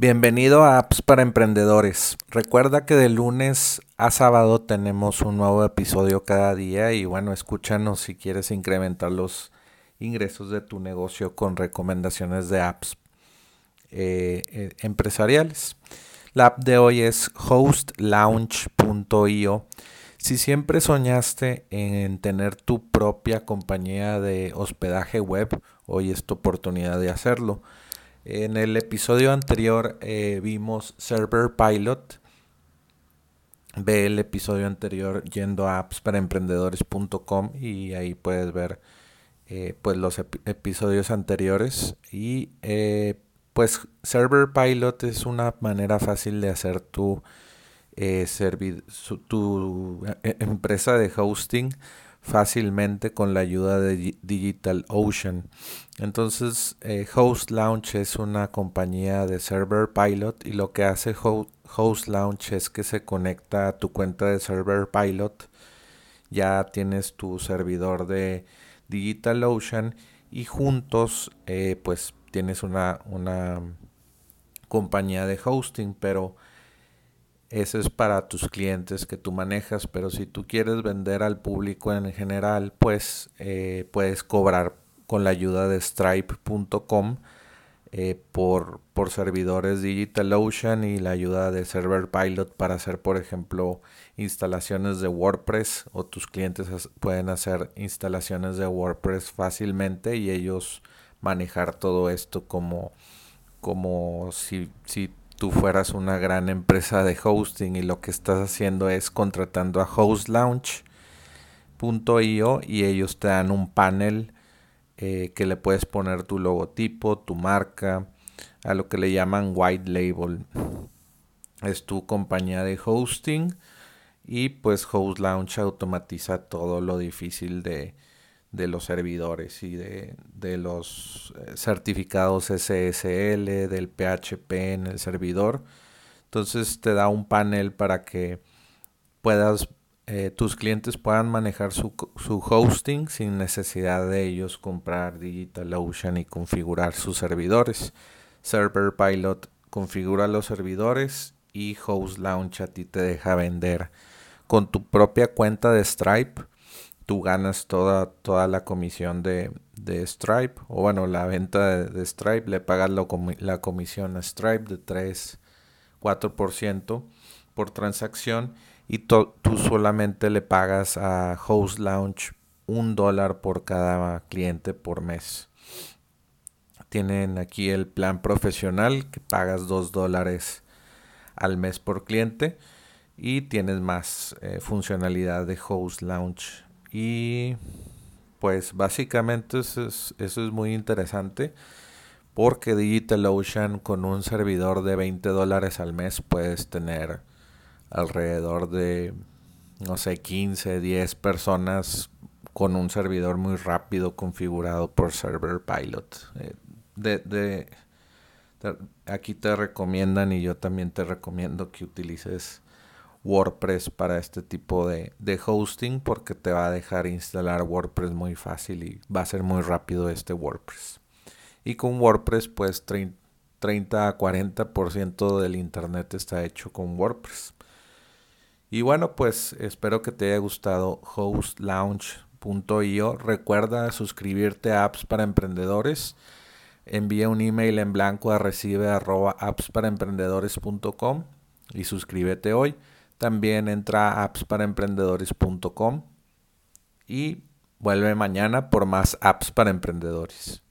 Bienvenido a Apps para Emprendedores. Recuerda que de lunes a sábado tenemos un nuevo episodio cada día y bueno, escúchanos si quieres incrementar los ingresos de tu negocio con recomendaciones de apps eh, eh, empresariales. La app de hoy es hostlaunch.io. Si siempre soñaste en tener tu propia compañía de hospedaje web, hoy es tu oportunidad de hacerlo. En el episodio anterior eh, vimos Server Pilot. Ve el episodio anterior yendo a appsparaemprendedores.com y ahí puedes ver eh, pues los episodios anteriores. Y eh, pues Server Pilot es una manera fácil de hacer tu, tu empresa de hosting fácilmente con la ayuda de DigitalOcean. Entonces, eh, Host Launch es una compañía de server pilot y lo que hace Host Launch es que se conecta a tu cuenta de server pilot. Ya tienes tu servidor de DigitalOcean y juntos eh, pues tienes una, una compañía de hosting, pero eso es para tus clientes que tú manejas, pero si tú quieres vender al público en general, pues eh, puedes cobrar con la ayuda de stripe.com eh, por, por servidores DigitalOcean y la ayuda de Server Pilot para hacer, por ejemplo, instalaciones de WordPress o tus clientes pueden hacer instalaciones de WordPress fácilmente y ellos manejar todo esto como, como si, si tú fueras una gran empresa de hosting y lo que estás haciendo es contratando a hostlaunch.io y ellos te dan un panel eh, que le puedes poner tu logotipo, tu marca, a lo que le llaman white label. Es tu compañía de hosting y pues Host automatiza todo lo difícil de, de los servidores y de, los eh, certificados SSL, del PHP en el servidor. Entonces te da un panel para que puedas, eh, tus clientes puedan manejar su, su, hosting sin necesidad de ellos comprar DigitalOcean y configurar sus servidores. Server Pilot configura los servidores y Host Launch a ti te deja vender con tu propia cuenta de Stripe tú ganas toda, toda la comisión de, Stripe, o bueno, la venta de, Stripe, le pagas la comisión a Stripe de 3, 4% por transacción y tú solamente le pagas a Host Launch un dólar por cada cliente por mes. Tienen aquí el plan profesional que pagas 2 dólares al mes por cliente y tienes más eh, funcionalidad de Host Launch y pues básicamente eso es, eso es muy interesante porque DigitalOcean con un servidor de 20 dólares al mes puedes tener alrededor de, no sé, 15, 10 personas con un servidor muy rápido configurado por Server Pilot. Eh, de, aquí te recomiendan y yo también te recomiendo que utilices WordPress para este tipo de, hosting porque te va a dejar instalar WordPress muy fácil y va a ser muy rápido este WordPress. Y con WordPress pues 30 a 40% del internet está hecho con WordPress. Y bueno pues espero que te haya gustado hostlaunch.io. Recuerda suscribirte a apps para emprendedores. Envía un email en blanco a recibe appsparaemprendedores.com y suscríbete hoy. También entra a appsparaemprendedores.com y vuelve mañana por más apps para emprendedores.